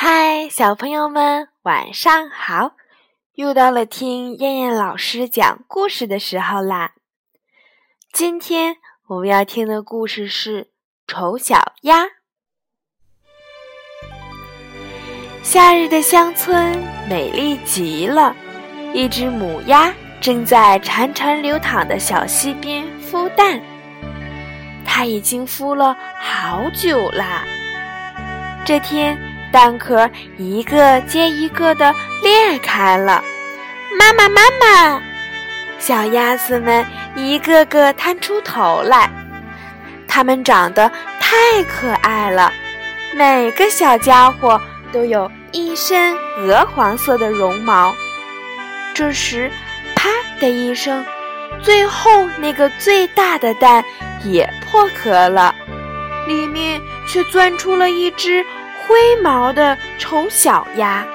嗨，小朋友们，晚上好！又到了听燕燕老师讲故事的时候啦。今天我们要听的故事是《丑小鸭》。夏日的乡村美丽极了，一只母鸭正在潺潺流淌的小溪边孵蛋。它已经孵了好久啦。这天。蛋壳一个接一个的裂开了，妈妈妈妈，小鸭子们一个个探出头来，它们长得太可爱了，每个小家伙都有一身鹅黄色的绒毛。这时，啪的一声，最后那个最大的蛋也破壳了，里面却钻出了一只。灰毛的丑小鸭，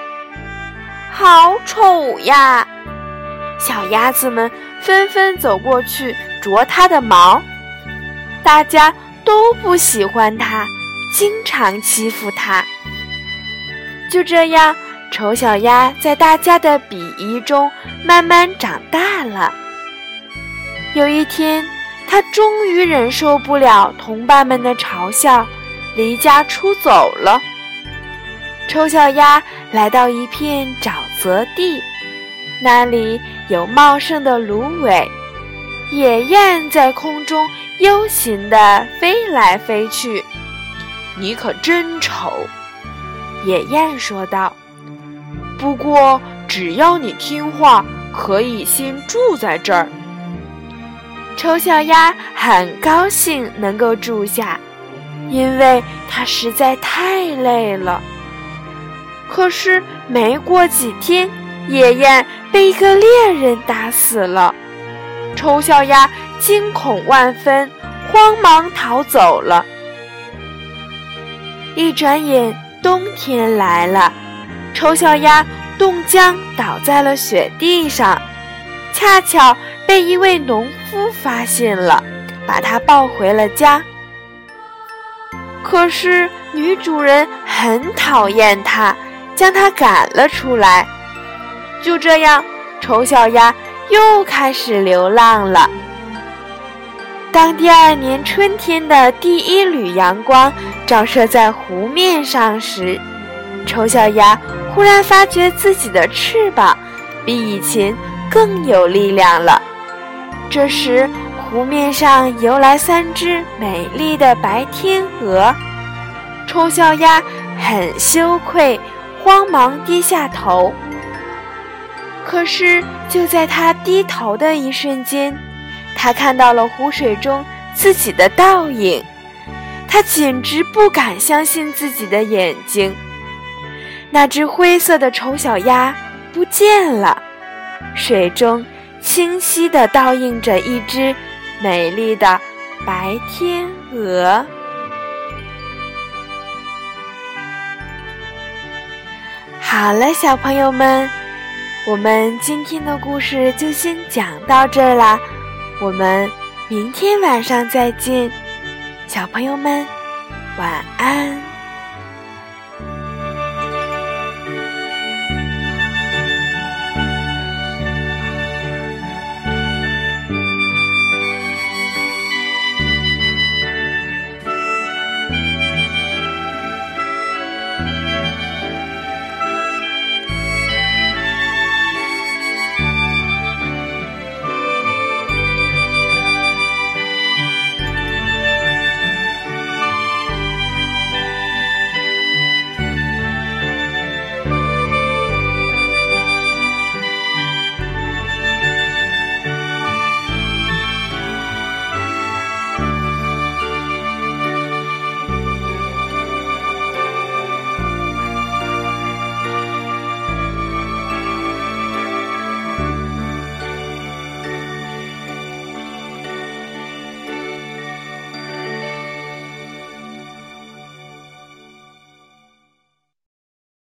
好丑呀！小鸭子们纷纷走过去啄它的毛，大家都不喜欢它，经常欺负它。就这样，丑小鸭在大家的鄙夷中慢慢长大了。有一天，它终于忍受不了同伴们的嘲笑，离家出走了。丑小鸭来到一片沼泽地，那里有茂盛的芦苇，野雁在空中悠闲地飞来飞去。你可真丑，野雁说道。不过只要你听话，可以先住在这儿。丑小鸭很高兴能够住下，因为它实在太累了。可是没过几天，野雁被一个猎人打死了。丑小鸭惊恐万分，慌忙逃走了。一转眼，冬天来了，丑小鸭冻僵倒在了雪地上，恰巧被一位农夫发现了，把它抱回了家。可是女主人很讨厌它。将它赶了出来。就这样，丑小鸭又开始流浪了。当第二年春天的第一缕阳光照射在湖面上时，丑小鸭忽然发觉自己的翅膀比以前更有力量了。这时，湖面上游来三只美丽的白天鹅。丑小鸭很羞愧。慌忙低下头，可是就在他低头的一瞬间，他看到了湖水中自己的倒影，他简直不敢相信自己的眼睛。那只灰色的丑小鸭不见了，水中清晰地倒映着一只美丽的白天鹅。好了，小朋友们，我们今天的故事就先讲到这儿了。我们明天晚上再见，小朋友们，晚安。